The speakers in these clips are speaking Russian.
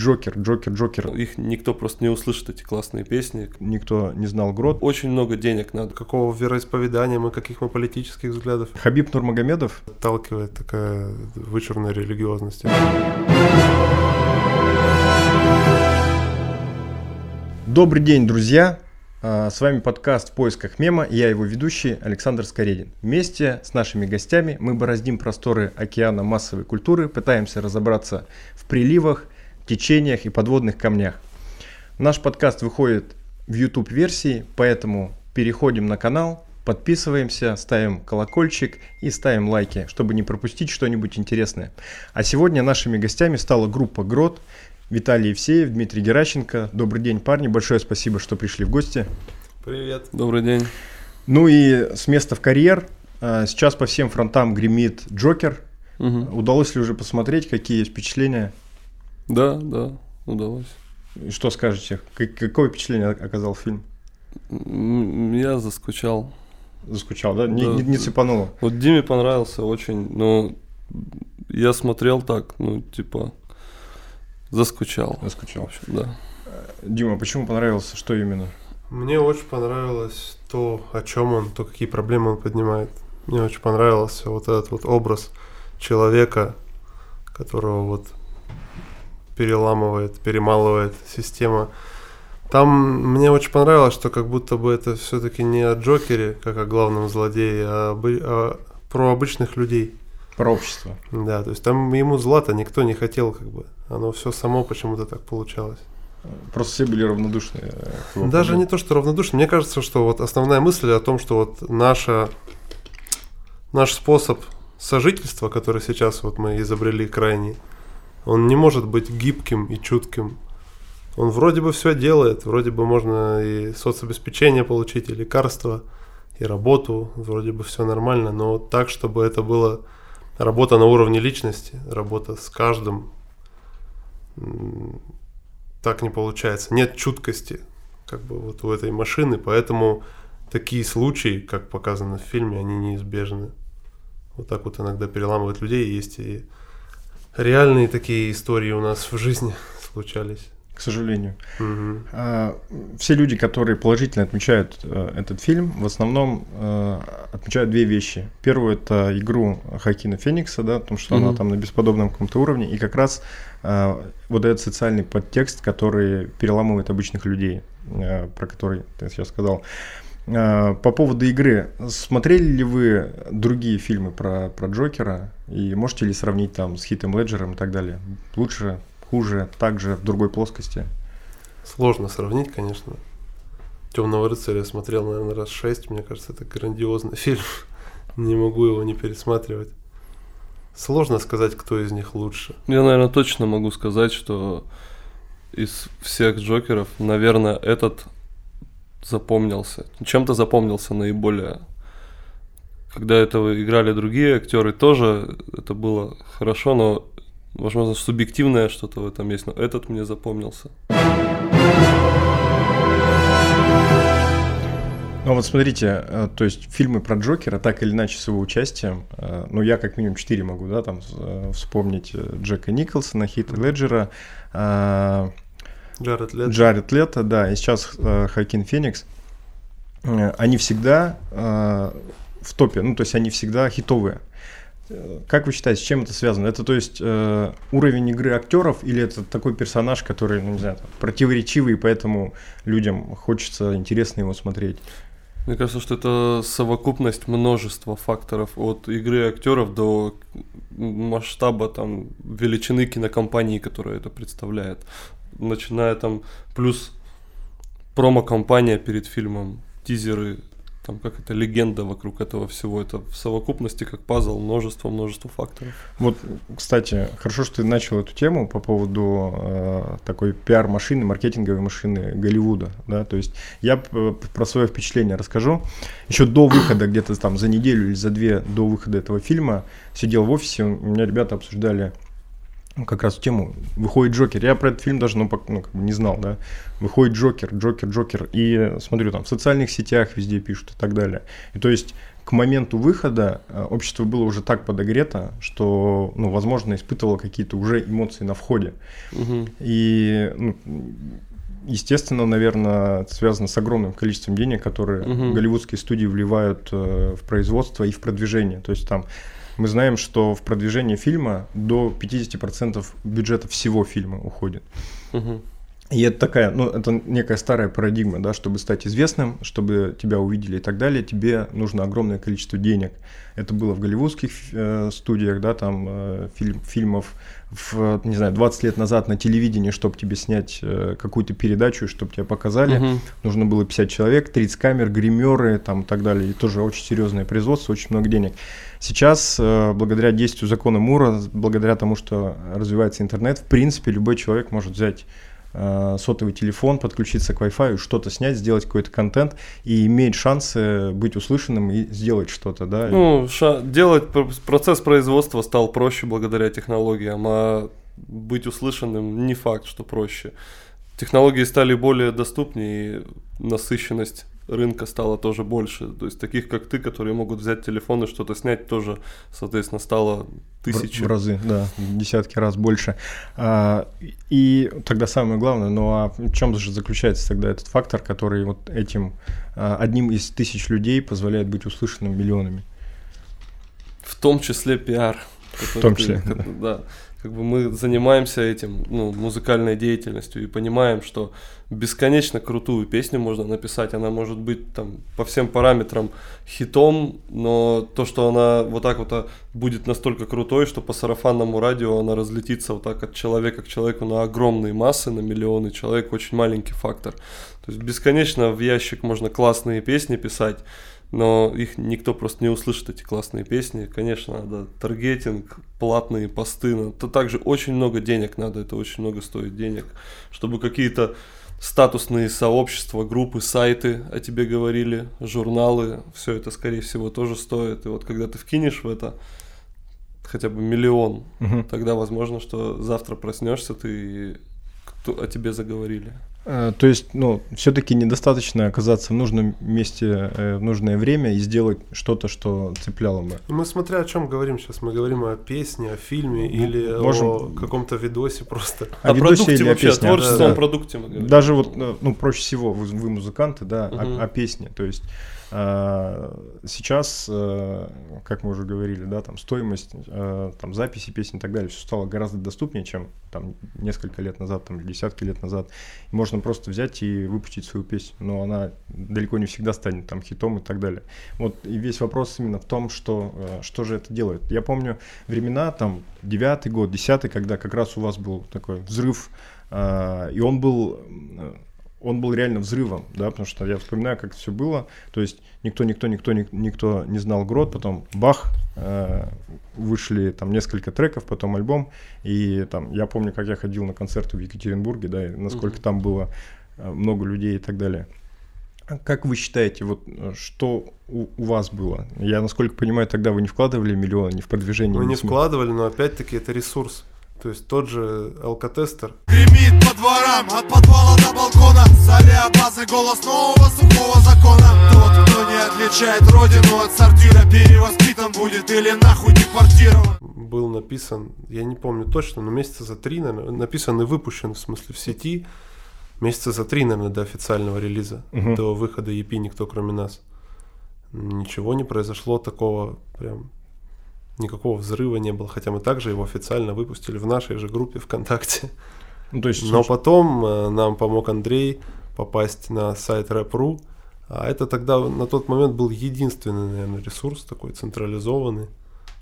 Джокер, Джокер, Джокер. Их никто просто не услышит, эти классные песни. Никто не знал Грот. Очень много денег надо. Какого вероисповедания мы, каких мы политических взглядов. Хабиб Нурмагомедов. Отталкивает такая вычурная религиозность. Добрый день, друзья! А, с вами подкаст «В поисках мема» и я его ведущий Александр Скоредин. Вместе с нашими гостями мы бороздим просторы океана массовой культуры, пытаемся разобраться в приливах, течениях и подводных камнях. Наш подкаст выходит в YouTube-версии, поэтому переходим на канал, подписываемся, ставим колокольчик и ставим лайки, чтобы не пропустить что-нибудь интересное. А сегодня нашими гостями стала группа «Грот», Виталий Евсеев, Дмитрий Геращенко. Добрый день, парни. Большое спасибо, что пришли в гости. Привет. Добрый день. Ну и с места в карьер. А, сейчас по всем фронтам гремит Джокер. Угу. Удалось ли уже посмотреть, какие есть впечатления? Да, да, удалось. И что скажете? Как- Какое впечатление оказал фильм? Я заскучал. Заскучал, да? Не, Да, не- не цепануло. Вот Диме понравился очень, но я смотрел так, ну, типа, заскучал. В Заскучал. общем, да. Дима, почему понравился? Что именно? Мне очень понравилось то, о чем он, то, какие проблемы он поднимает. Мне очень понравился вот этот вот образ человека, которого вот переламывает, перемалывает система. Там мне очень понравилось, что как будто бы это все-таки не о Джокере, как о главном злодее, а, обы- а про обычных людей. Про общество. Да, то есть там ему злато никто не хотел, как бы. Оно все само почему-то так получалось. Просто все были равнодушны. э, Даже не то, что равнодушно. Мне кажется, что вот основная мысль о том, что вот наша, наш способ сожительства, который сейчас вот мы изобрели крайний, он не может быть гибким и чутким. Он вроде бы все делает, вроде бы можно и соцобеспечение получить, и лекарства, и работу, вроде бы все нормально, но так, чтобы это было работа на уровне личности, работа с каждым, так не получается. Нет чуткости, как бы вот у этой машины, поэтому такие случаи, как показано в фильме, они неизбежны. Вот так вот иногда переламывают людей, есть и реальные такие истории у нас в жизни случались. К сожалению. А, Все люди, которые положительно отмечают э, этот фильм, в основном э, отмечают две вещи. Первую это игру Хакина Феникса, да, потому что она Мгм. там на бесподобном каком-то уровне, и как раз э, вот этот социальный подтекст, который переламывает обычных людей, про который ты сейчас сказал. По поводу игры, смотрели ли вы другие фильмы про, про Джокера и можете ли сравнить там с Хитом Леджером и так далее? Лучше, хуже, также в другой плоскости? Сложно сравнить, конечно. Темного рыцаря я смотрел, наверное, раз шесть. Мне кажется, это грандиозный фильм. Не могу его не пересматривать. Сложно сказать, кто из них лучше. Я, наверное, точно могу сказать, что из всех Джокеров, наверное, этот запомнился. Чем-то запомнился наиболее. Когда этого играли другие актеры, тоже это было хорошо, но, возможно, субъективное что-то в этом есть. Но этот мне запомнился. Ну вот смотрите, э, то есть фильмы про Джокера, так или иначе с его участием, э, ну я как минимум четыре могу, да, там э, вспомнить Джека Николсона, Хита Леджера, Джаред Лето. Джаред Лето, да, и сейчас э, Хакин Феникс, Э, они всегда э, в топе, ну то есть они всегда хитовые. Э, Как вы считаете, с чем это связано? Это то есть э, уровень игры актеров или это такой персонаж, который, ну не знаю, там, противоречивый, и поэтому людям хочется интересно его смотреть? Мне кажется, что это совокупность множества факторов от игры актеров до масштаба там величины кинокомпании, которая это представляет. Начиная там плюс промо-компания перед фильмом, тизеры, там как это легенда вокруг этого всего. Это в совокупности как пазл множество-множество факторов. Вот, кстати, хорошо, что ты начал эту тему по поводу э, такой пиар-машины, маркетинговой машины Голливуда, да, то есть я про свое впечатление расскажу. Еще до выхода, где-то там за неделю или за две до выхода этого фильма, сидел в офисе, у меня ребята обсуждали как раз тему, выходит Джокер, я про этот фильм даже, ну, ну, как бы не знал, да, выходит Джокер, Джокер, Джокер, и смотрю там в социальных сетях везде пишут и так далее. И то есть к моменту выхода э, общество было уже так подогрето, что, ну, возможно, испытывало какие-то уже эмоции на входе. Мгм. И, ну, естественно, наверное, связано с огромным количеством денег, которые Мгм. голливудские студии вливают э, в производство и в продвижение. То есть там мы знаем, что в продвижение фильма до 50% бюджета всего фильма уходит. И это такая, ну, это некая старая парадигма, да, чтобы стать известным, чтобы тебя увидели и так далее, тебе нужно огромное количество денег. Это было в голливудских э, студиях, да, там э, фильм, фильмов, в, не знаю, 20 лет назад на телевидении, чтобы тебе снять э, какую-то передачу, чтобы тебя показали, Мгм. нужно было 50 человек, 30 камер, гримеры там и так далее. И тоже очень серьезное производство, очень много денег. Сейчас, э, благодаря действию закона Мура, благодаря тому, что развивается интернет, в принципе, любой человек может взять э, сотовый телефон, подключиться к Wi-Fi, что-то снять, сделать какой-то контент и иметь шансы быть услышанным и сделать что-то, да. Ну, ша- делать пр- процесс производства стал проще благодаря технологиям, а быть услышанным не факт, что проще. Технологии стали более доступнее, и насыщенность рынка стала тоже больше. То есть таких, как ты, которые могут взять телефон и что-то снять, тоже, соответственно, стало В- тысячи. В разы, да, в десятки раз больше. А, и тогда самое главное, ну а в чем же заключается тогда этот фактор, который вот этим а, одним из тысяч людей позволяет быть услышанным миллионами? В том числе пиар. который том ты- числе, как- да. Как бы мы занимаемся этим, ну, музыкальной деятельностью и понимаем, что бесконечно крутую песню можно написать. Она может быть там по всем параметрам хитом, но то, что она вот так вот а, будет настолько крутой, что по сарафанному радио она разлетится вот так от человека к человеку на огромные массы, на миллионы человек, очень маленький фактор. То есть бесконечно в ящик можно классные песни писать, но их никто просто не услышит, эти классные песни. Конечно, надо таргетинг, платные посты, но это также очень много денег надо, это очень много стоит денег, чтобы какие-то статусные сообщества, группы, сайты о тебе говорили, журналы, все это, скорее всего, тоже стоит. И вот когда ты вкинешь в это хотя бы миллион, Мгм. тогда возможно, что завтра проснешься ты кто, о тебе заговорили. Э, То есть, ну, все-таки недостаточно оказаться в нужном месте э, в нужное время и сделать что-то, что цепляло бы. Мы смотря о чем говорим сейчас. Мы говорим о песне, о фильме Ну, или можем- о каком-то видосе просто. О О, видосе продукте или о вообще, о песне? творческом Да. продукте мы говорим. Даже вот, э, ну, проще всего, вы, вы музыканты, да, о- Мгм. о, песне. То есть сейчас, э, как мы уже говорили, да, там стоимость э, там, записи песен и так далее, все стало гораздо доступнее, чем там несколько лет назад, там, десятки лет назад. Можно просто взять и выпустить свою песню, но она далеко не всегда станет там хитом и так далее. Вот и весь вопрос именно в том, что, э, что же это делает. Я помню времена, там, девятый год, десятый, когда как раз у вас был такой взрыв, а, и он был он был реально взрывом, да, потому что я вспоминаю, как все было. То есть никто, никто, никто, ник- никто не знал Грот, потом бах, э, вышли там несколько треков, потом альбом. И там я помню, как я ходил на концерты в Екатеринбурге, да, и насколько Мгм. там было э, много людей и так далее. А Как вы считаете, вот э, что у, у вас было? Я, насколько понимаю, тогда вы не вкладывали миллионы ни в продвижение, Мы не вкладывали, но опять-таки это ресурс. То есть тот же алкотестер, Гремит по дворам от подвала до балкона Солеобразный голос нового сухого закона. Тот, кто не отличает родину от сортира Перевоспитан будет или нахуй депортирован. Был написан, я не помню точно, но месяца за три, наверное, написан и выпущен, в смысле, в сети, месяца за три, наверное, до официального релиза, Мгм. до выхода EP «Никто, кроме нас». Ничего не произошло такого, прям никакого взрыва не было, хотя мы также его официально выпустили в нашей же группе ВКонтакте. Ну, то есть, Но случай- потом э, нам помог Андрей попасть на сайт Rap.ru, а это тогда на тот момент был единственный, наверное, ресурс такой централизованный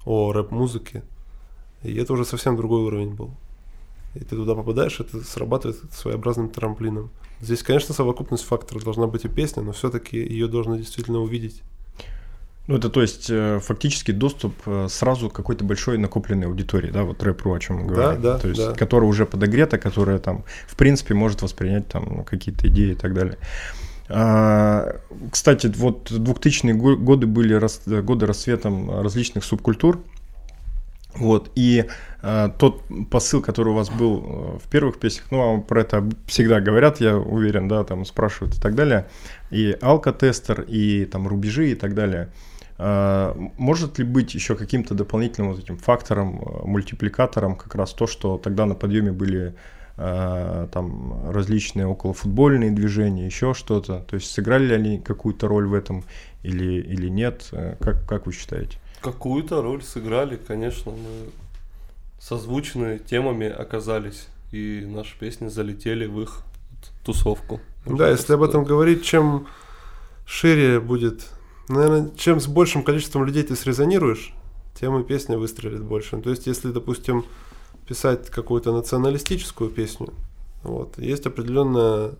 о рэп-музыке. И это уже совсем другой уровень был. И ты туда попадаешь, это срабатывает своеобразным трамплином. Здесь, конечно, совокупность факторов должна быть и песня, но все-таки ее должны действительно увидеть. Ну, это то есть э, фактически доступ э, сразу к какой-то большой накопленной аудитории, да, вот рэп.ру, о чем мы Да, говорим. да, То есть, да. которая уже подогрета, которая там, в принципе, может воспринять там какие-то идеи и так далее. А, кстати, вот 2000-е го- годы были рас- годы расцветом различных субкультур. Вот, и а, тот посыл, который у вас был э, в первых песнях, ну, вам про это всегда говорят, я уверен, да, там спрашивают и так далее, и алкотестер, и там рубежи и так далее. А, может ли быть еще каким-то дополнительным вот этим фактором, э, мультипликатором как раз то, что тогда на подъеме были а, там различные околофутбольные движения, еще что-то? То есть сыграли ли они какую-то роль в этом или, или нет? Э, как, как вы считаете? Какую-то роль сыграли, конечно. Мы созвучные темами оказались, и наши песни залетели в их тусовку. Да, если об этом говорить, чем шире будет наверное, чем с большим количеством людей ты срезонируешь, тем и песня выстрелит больше. То есть, если, допустим, писать какую-то националистическую песню, вот, есть определенное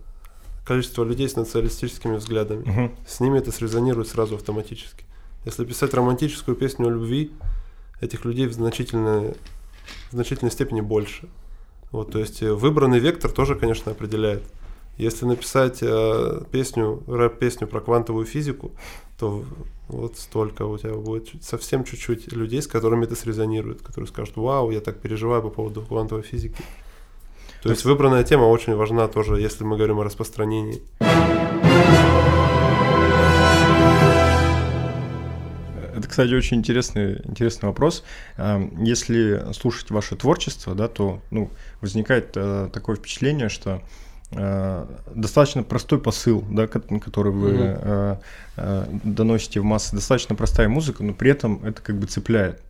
количество людей с националистическими взглядами. Мгм. С ними это срезонирует сразу автоматически. Если писать романтическую песню о любви, этих людей в значительной, в значительной степени больше. Вот, то есть э, выбранный вектор тоже, конечно, определяет. Если написать э, песню, рэп-песню про квантовую физику, то вот столько у тебя будет чуть- совсем чуть-чуть людей, с которыми это срезонирует, которые скажут, вау, я так переживаю по поводу квантовой физики. То есть выбранная тема очень важна тоже, если мы говорим о распространении. Это, кстати, очень интересный, интересный вопрос. А, Если слушать ваше творчество, да, то ну, возникает э, такое впечатление, что э, достаточно простой посыл, да, ко- который вы э, э, доносите в массы, достаточно простая музыка, но при этом это как бы цепляет.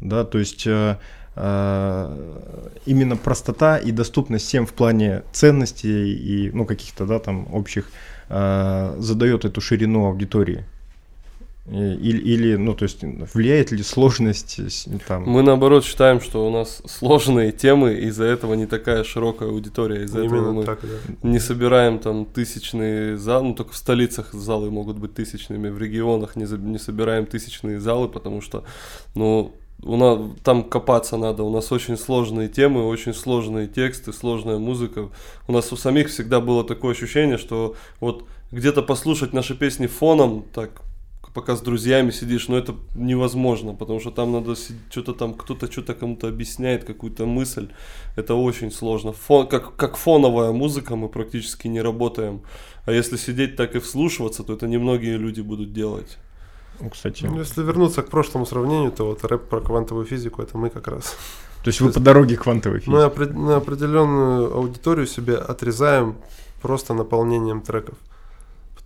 Да, то есть э, э, именно простота и доступность всем в плане ценностей и ну, каких-то да, там общих э, задает эту ширину аудитории. И- Или, или, ну, то есть, влияет ли сложность с- там? Мы наоборот считаем, что у нас сложные темы, из-за этого не такая широкая аудитория. Из-за этого Именно мы так, да. не собираем там тысячные залы, ну только в столицах залы могут быть тысячными, в регионах не, за- не собираем тысячные залы, потому что, ну, у нас там копаться надо, у нас очень сложные темы, очень сложные тексты, сложная музыка. У нас у самих всегда было такое ощущение, что вот где-то послушать наши песни фоном, так пока с друзьями сидишь, но это невозможно, потому что там надо что-то там, кто-то что-то кому-то объясняет, какую-то мысль. Это очень сложно. Фон, как, как фоновая музыка мы практически не работаем. А если сидеть так и вслушиваться, то это немногие люди будут делать. Ну, кстати, Ну, Если вернуться к прошлому сравнению, то вот рэп про квантовую физику это мы как раз. то есть вы по дороге квантовой Мы физики. опре- на определенную аудиторию себе отрезаем просто наполнением треков.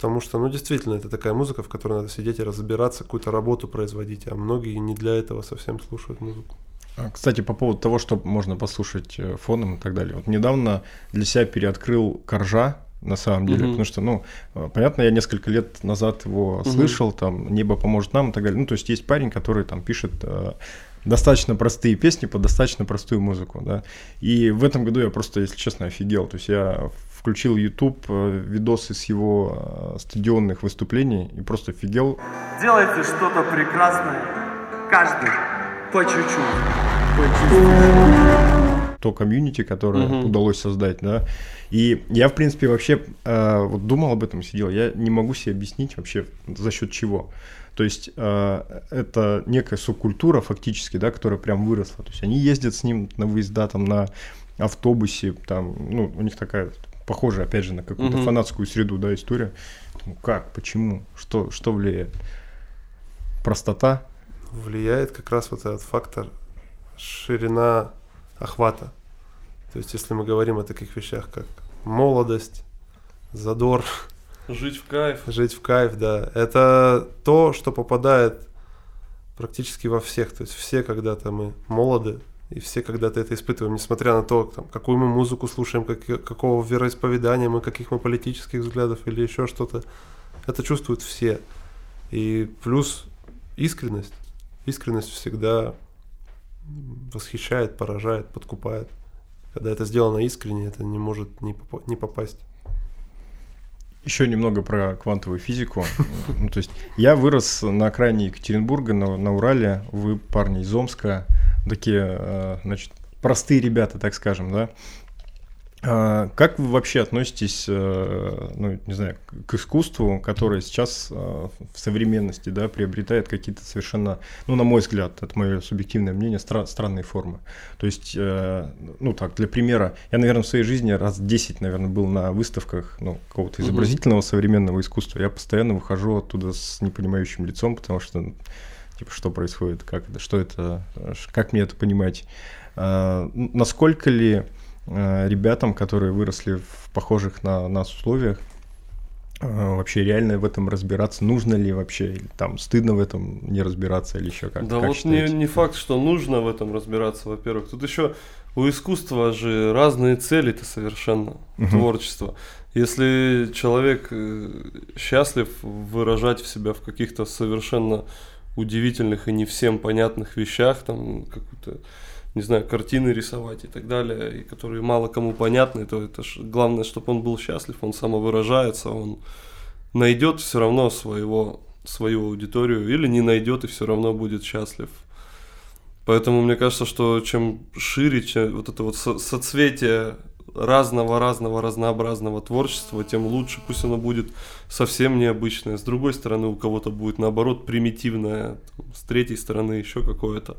Потому что, ну, действительно, это такая музыка, в которой надо сидеть и разбираться, какую-то работу производить, а многие не для этого совсем слушают музыку. А, Кстати, по поводу того, что можно послушать э, фоном и так далее. Вот недавно для себя переоткрыл Коржа, на самом деле, Мгм. потому что, ну, э, понятно, я несколько лет назад его Мгм. слышал, там, «Небо поможет нам» и так далее. Ну, то есть есть парень, который там пишет э, достаточно простые песни под достаточно простую музыку, да. И в этом году я просто, если честно, офигел. То есть я включил YouTube, э, видосы с его э, стадионных выступлений и просто офигел, Делайте что-то прекрасное, каждый по чуть-чуть, по чуть-чуть. то комьюнити, которое Мгм. удалось создать, да. И я, в принципе, вообще э, вот думал об этом, сидел. Я не могу себе объяснить вообще за счет чего. То есть э, это некая субкультура фактически, да, которая прям выросла. То есть они ездят с ним на выезда там на автобусе, там, ну, у них такая похожая, опять же, на какую-то Мгм. фанатскую среду, да, история. Ну, как, почему, что, что влияет? Простота, Влияет как раз вот этот фактор ширина охвата. То есть, если мы говорим о таких вещах, как молодость, задор, Жить в кайф. жить в кайф, да, это то, что попадает практически во всех. То есть все когда-то мы молоды, и все когда-то это испытываем, несмотря на то, там, какую мы музыку слушаем, как, какого вероисповедания мы, каких мы политических взглядов или еще что-то. Это чувствуют все. И плюс искренность. Искренность всегда восхищает, поражает, подкупает. Когда это сделано искренне, это не может не, попа- не попасть. Еще немного про квантовую физику. Ну, то есть я вырос на окраине Екатеринбурга, на, на Урале. Вы парни из Омска, такие, э, значит, простые ребята, так скажем, да. А, Как вы вообще относитесь, э, ну, не знаю, к искусству, которое сейчас э, в современности, да, приобретает какие-то совершенно, ну, на мой взгляд, это мое субъективное мнение, стра- странные формы. То есть, ну, так, для примера, я, наверное, в своей жизни раз 10, наверное, был на выставках, ну, какого-то изобразительного современного искусства. Я постоянно выхожу оттуда с непонимающим лицом, потому что, типа, что происходит, как это, что это, э, как мне это понимать. А, Насколько ли э, ребятам, которые выросли в похожих на нас условиях, э, вообще реально в этом разбираться, нужно ли вообще, или там стыдно в этом не разбираться или еще как? Да как вот не, считаете? не факт, что нужно в этом разбираться, во-первых. Тут еще у искусства же разные цели-то совершенно, Мгм. творчество. Если человек счастлив выражать в себя в каких-то совершенно удивительных и не всем понятных вещах, там какую-то, не знаю, картины рисовать и так далее, и которые мало кому понятны, то это ж главное, чтобы он был счастлив, он самовыражается, он найдет все равно своего, свою аудиторию или не найдет и все равно будет счастлив. Поэтому мне кажется, что чем шире чем вот это вот со- соцветие разного-разного разнообразного творчества, тем лучше. Пусть оно будет совсем необычное. С другой стороны, у кого-то будет наоборот примитивное, с третьей стороны еще какое-то.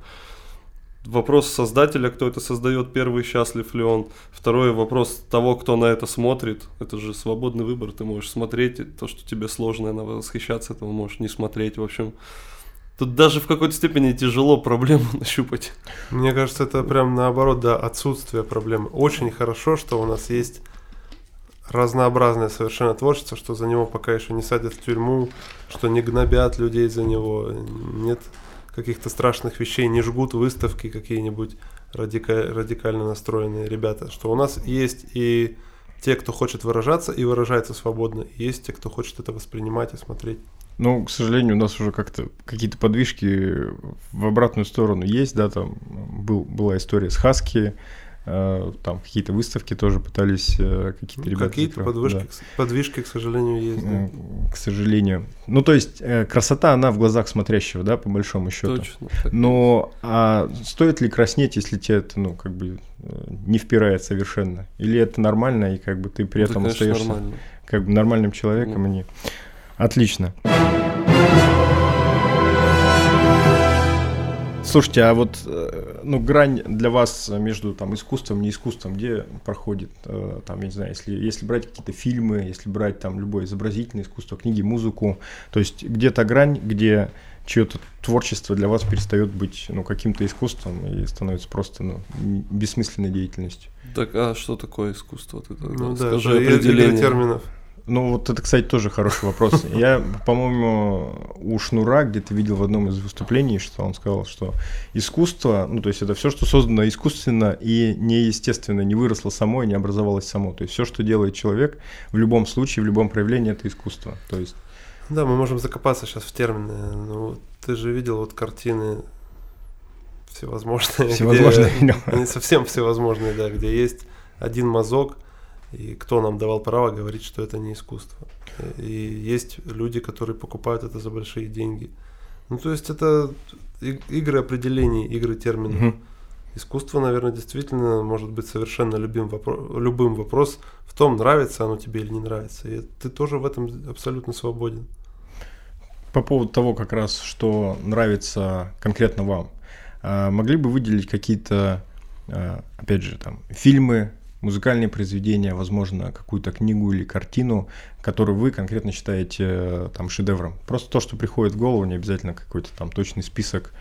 Вопрос создателя, кто это создает, первый, счастлив ли он. Второй вопрос того, кто на это смотрит. Это же свободный выбор. Ты можешь смотреть то, что тебе сложно, на восхищаться этого можешь не смотреть. В общем, тут даже в какой-то степени тяжело проблему нащупать. Мне кажется, это прям наоборот, да, отсутствие проблемы. Очень хорошо, что у нас есть разнообразное совершенно творчество, что за него пока еще не садят в тюрьму, что не гнобят людей за него, нет каких-то страшных вещей, не жгут выставки какие-нибудь радика- радикально настроенные ребята, что у нас есть и те, кто хочет выражаться и выражается свободно, и есть те, кто хочет это воспринимать и смотреть. Ну, к сожалению, у нас уже как-то какие-то подвижки в обратную сторону есть, да, там был, была история с Хаски, э, там какие-то выставки тоже пытались э, какие-то ребята... Какие-то подвижки, да. подвижки, к сожалению, есть. да. К сожалению. Ну, то есть, э, красота, она в глазах смотрящего, да, по большому счету. Точно. Но а стоит ли краснеть, если тебе это, ну, как бы э, не впирает совершенно? Или это нормально, и как бы ты при Это, этом конечно, остаешься нормально. как бы нормальным человеком, Ну. и не... Отлично. Слушайте, а вот э, ну, грань для вас между там, искусством и неискусством, где проходит, э, там, я не знаю, если, если брать какие-то фильмы, если брать там любое изобразительное искусство, книги, музыку, то есть где-то грань, где чье-то творчество для вас перестает быть ну, каким-то искусством и становится просто ну, бессмысленной деятельностью. Так, а что такое искусство? Ты тогда Ну да, скажи игры определение. терминов. Ну, вот это, кстати, тоже хороший вопрос. Я, по-моему, у Шнура где-то видел в одном из выступлений, что он сказал, что искусство, ну, то есть это все, что создано искусственно и неестественно, не выросло само и не образовалось само. То есть все, что делает человек, в любом случае, в любом проявлении, это искусство. То есть, Да, мы можем закопаться сейчас в термины. Ну, ты же видел вот картины всевозможные. где- Всевозможные, да. Они совсем всевозможные, да, где есть один мазок, и кто нам давал право говорить, что это не искусство. И есть люди, которые покупают это за большие деньги. Ну, то есть это игры определений, игры терминов. мгм. Искусство, наверное, действительно может быть совершенно любим, вопро- любым вопрос в том, нравится оно тебе или не нравится. И ты тоже в этом абсолютно свободен. по поводу того, как раз, что нравится конкретно вам, а, могли бы выделить какие-то, а, опять же, там, фильмы, музыкальные произведения, возможно, какую-то книгу или картину, которую вы конкретно считаете э, там шедевром. Просто то, что приходит в голову, не обязательно какой-то там точный список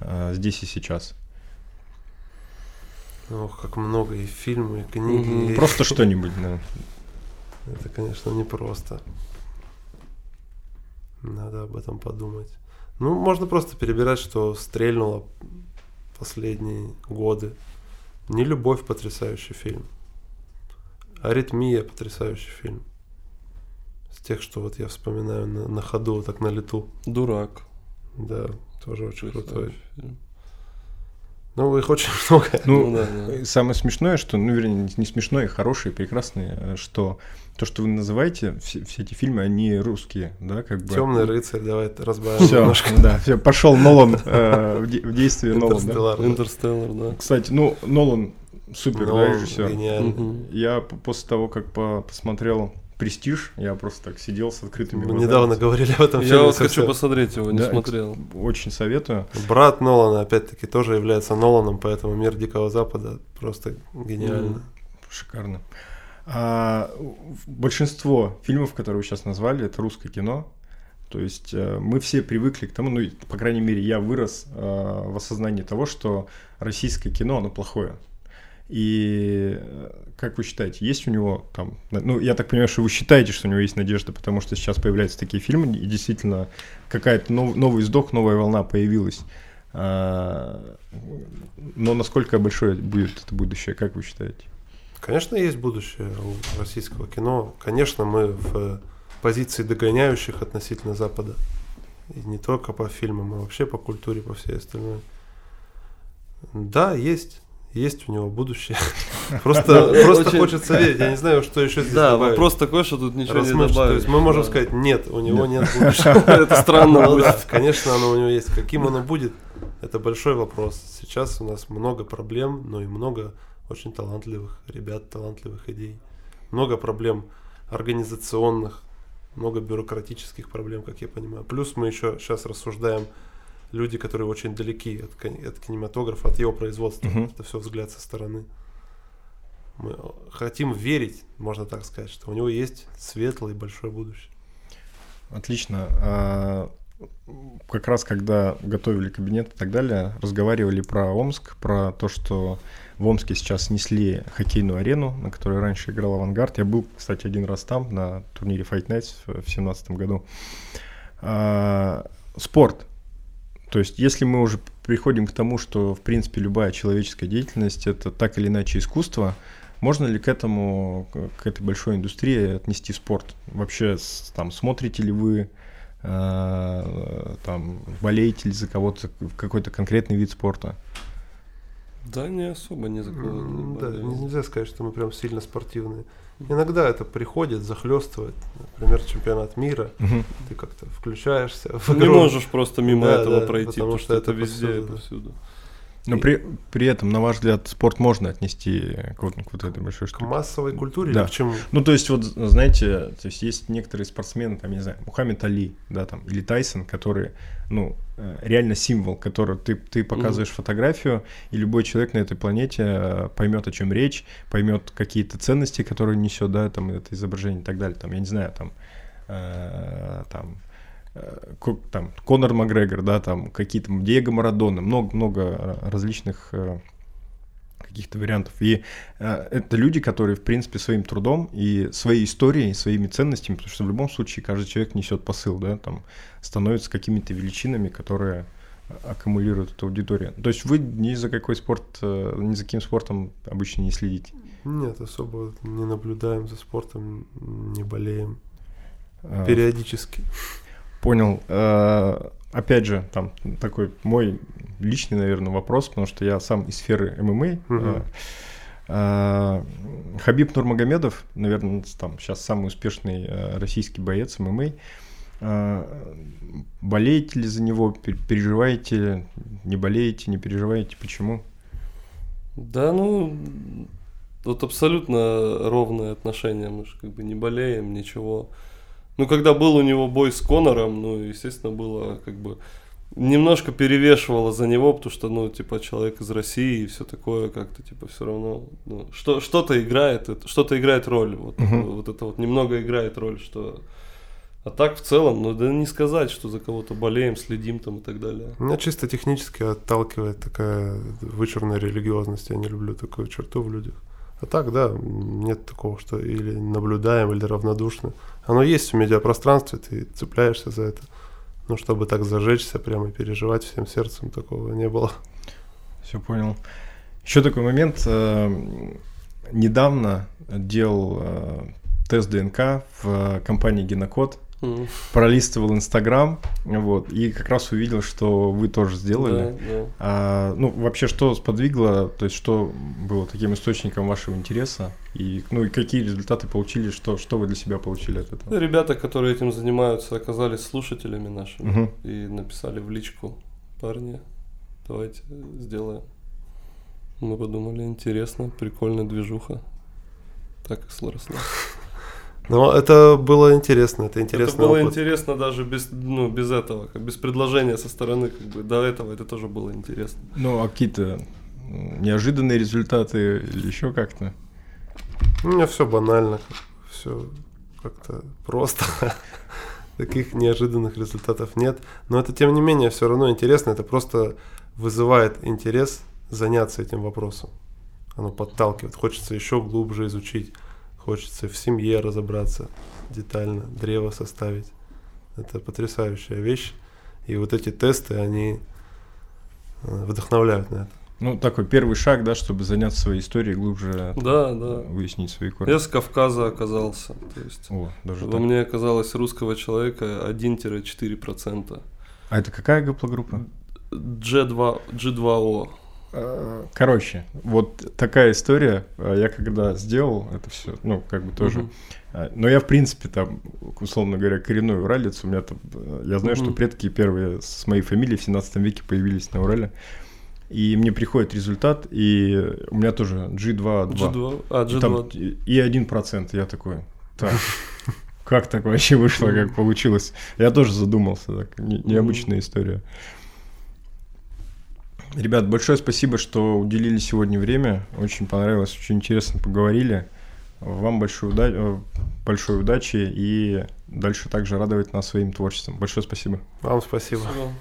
а, здесь и сейчас. Ох, как много и фильмы, и книги. И- Просто что-нибудь, да. Это, конечно, непросто. Надо об этом подумать. Ну, можно просто перебирать, что стрельнуло последние годы. Не любовь потрясающий фильм. Аритмия потрясающий фильм. С тех, что вот я вспоминаю на, на ходу, вот так на лету. Дурак. Да, тоже очень крутой. Фильм. Ну, их очень много. Ну, Ну да, да. самое смешное, что, ну, вернее, не смешное, хорошее, прекрасное, э, что то, что вы называете, все, все эти фильмы, они русские, да, как бы. Темный рыцарь, давай разбавим Все, немножко. да, все, пошел Нолан э, в де- в действие Нолан, да. Интерстеллар. да. Интерстеллар, да. Кстати, ну, Нолан супер, Но да, режиссер. Я после того, как по- посмотрел Престиж, я просто так сидел с открытыми Мы глазами. недавно говорили об этом Я фильме. вот хочу посмотреть его, не Да, смотрел. Очень советую. Брат Нолана, опять-таки, тоже является Ноланом, поэтому мир Дикого Запада просто гениально. Шикарно. А, большинство фильмов, которые вы сейчас назвали, это русское кино. То есть э, мы все привыкли к тому, ну, по крайней мере, я вырос э, в осознании того, что российское кино, оно плохое. И э, как вы считаете, есть у него там, ну, я так понимаю, что вы считаете, что у него есть надежда, потому что сейчас появляются такие фильмы, и действительно какая-то нов- новый издох, новая волна появилась. А, но насколько большое будет это будущее, как вы считаете? Конечно, есть будущее у российского кино. Конечно, мы в позиции догоняющих относительно Запада. И не только по фильмам, а вообще по культуре, по всей остальной. Да, есть. Есть у него будущее. Просто, просто Очень- хочется верить. Я не знаю, что еще здесь Да, добавить. вопрос такой, что тут ничего не добавить. То есть мы можем Да. сказать, нет, у него нет будущего. Это странно Ну да, конечно, оно у него есть. Каким оно будет, это большой вопрос. Сейчас у нас много проблем, но и много очень талантливых ребят, талантливых идей. Много проблем организационных, много бюрократических проблем, как я понимаю. Плюс мы еще сейчас рассуждаем люди, которые очень далеки от, от кинематографа, от его производства. Мгм. Это все взгляд со стороны. Мы хотим верить, можно так сказать, что у него есть светлое и большое будущее. Отлично. А, Как раз когда готовили кабинет и так далее, разговаривали про Омск, про то, что в Омске сейчас снесли хоккейную арену, на которой раньше играл «Авангард». Я был, кстати, один раз там, на турнире Fight Nights в 2017 году. А, Спорт. То есть, если мы уже приходим к тому, что, в принципе, любая человеческая деятельность – это так или иначе искусство, можно ли к этому, к- этой большой индустрии отнести спорт? Вообще, там, смотрите ли вы, э, там, болеете ли за кого-то, какой-то конкретный вид спорта? Да, не особо не М, Да, нельзя сказать, что мы прям сильно спортивные. Иногда это приходит, захлестывает. Например, чемпионат мира. Ты как-то включаешься в Не игру. можешь просто мимо Да, этого да, пройти, потому потому что что это это везде и повсюду, да. повсюду. Но при, при этом, на ваш взгляд, спорт можно отнести к вот, к вот этой большой К штуке? массовой культуре Да. или к чему? Ну, то есть, вот, знаете, то есть есть некоторые спортсмены, там, я не знаю, Мухаммед Али, да, там, или Тайсон, которые, ну, э, реально символ, который ты, ты показываешь фотографию, и любой человек на этой планете э, поймет, о чем речь, поймет какие-то ценности, которые несет, да, там, это изображение и так далее, там, я не знаю, там, э, там, там, Конор Макгрегор, да, там, какие-то Диего Марадона, много-много различных э, каких-то вариантов. И э, это люди, которые, в принципе, своим трудом и своей историей, своими ценностями, потому что в любом случае каждый человек несет посыл, да, там, становится какими-то величинами, которые аккумулируют эту аудиторию. То есть вы ни за какой спорт, э, ни за каким спортом обычно не следите. Нет, особо не наблюдаем за спортом, не болеем. Э, Периодически. Понял. Э, Опять же, там такой мой личный, наверное, вопрос, потому что я сам из сферы ММА. Э, э, Хабиб Нурмагомедов, наверное, там сейчас самый успешный российский боец ММА. Болеете ли за него, пер- переживаете, не болеете, не переживаете, почему? Да, ну, вот абсолютно ровное отношение, мы же как бы не болеем, ничего. Ну, когда был у него бой с Конором, ну, естественно, было как бы немножко перевешивало за него, потому что, ну, типа, человек из России и все такое, как-то, типа, все равно, ну, что, что-то играет, что-то играет роль, вот, Мгм. вот это вот немного играет роль, что... А так в целом, ну, да не сказать, что за кого-то болеем, следим там и так далее. Меня чисто технически отталкивает такая вычурная религиозность. Я не люблю такую черту в людях. А так, да, нет такого, что или наблюдаем, или равнодушны. Оно есть в медиапространстве, ты цепляешься за это. Но чтобы так зажечься прямо и переживать всем сердцем, такого не было. Все понял. Еще такой момент. э, Недавно делал э, тест ДНК в компании Генокод. М, пролистывал Инстаграм, вот, и как раз увидел, что вы тоже сделали. Да, да. А, ну, вообще, что сподвигло, то есть, что было таким источником вашего интереса, и, ну, и какие результаты получили, что, что вы для себя получили от этого? Ребята, которые этим занимаются, оказались слушателями нашими Мгм. и написали в личку парни, давайте сделаем. Мы подумали, интересно, прикольная движуха. Так и сросла. Но это было интересно, это интересно. Это было интересно даже без, ну, без этого, как без предложения со стороны, как бы до этого это тоже было интересно. Ну, а какие-то неожиданные результаты или еще как-то? У меня все банально, все как-то просто. Таких неожиданных результатов нет. Но это, тем не менее, все равно интересно. Это просто вызывает интерес заняться этим вопросом. Оно подталкивает. Хочется еще глубже изучить. Хочется в семье разобраться детально, древо составить. Это потрясающая вещь. И вот эти тесты, они э, вдохновляют на это. Ну, такой первый шаг, да, чтобы заняться своей историей, глубже да, да. выяснить свои корни. Я с Кавказа оказался. То есть О, даже во так. мне оказалось русского человека 1-4%. А это какая гаплогруппа? G2, G2O. Э, Короче, вот такая история. Э, Я когда сделал это все, ну, как бы тоже. А, Но я, в принципе, там, условно говоря, коренной уралец. У меня там, я знаю, что Мгм. предки первые с моей фамилией в 17 веке появились на Урале. И мне приходит результат, и у меня тоже G2, 2. G2, а, И, там G2. и и 1%. Я такой, так, как так вообще вышло, как получилось? Я тоже задумался, так, не- необычная история. Ребят, большое спасибо, что уделили сегодня время. Очень понравилось, очень интересно поговорили. Вам большой, уда- э, большой удачи и дальше также радовать нас своим творчеством. Большое спасибо. Вам спасибо. Всего.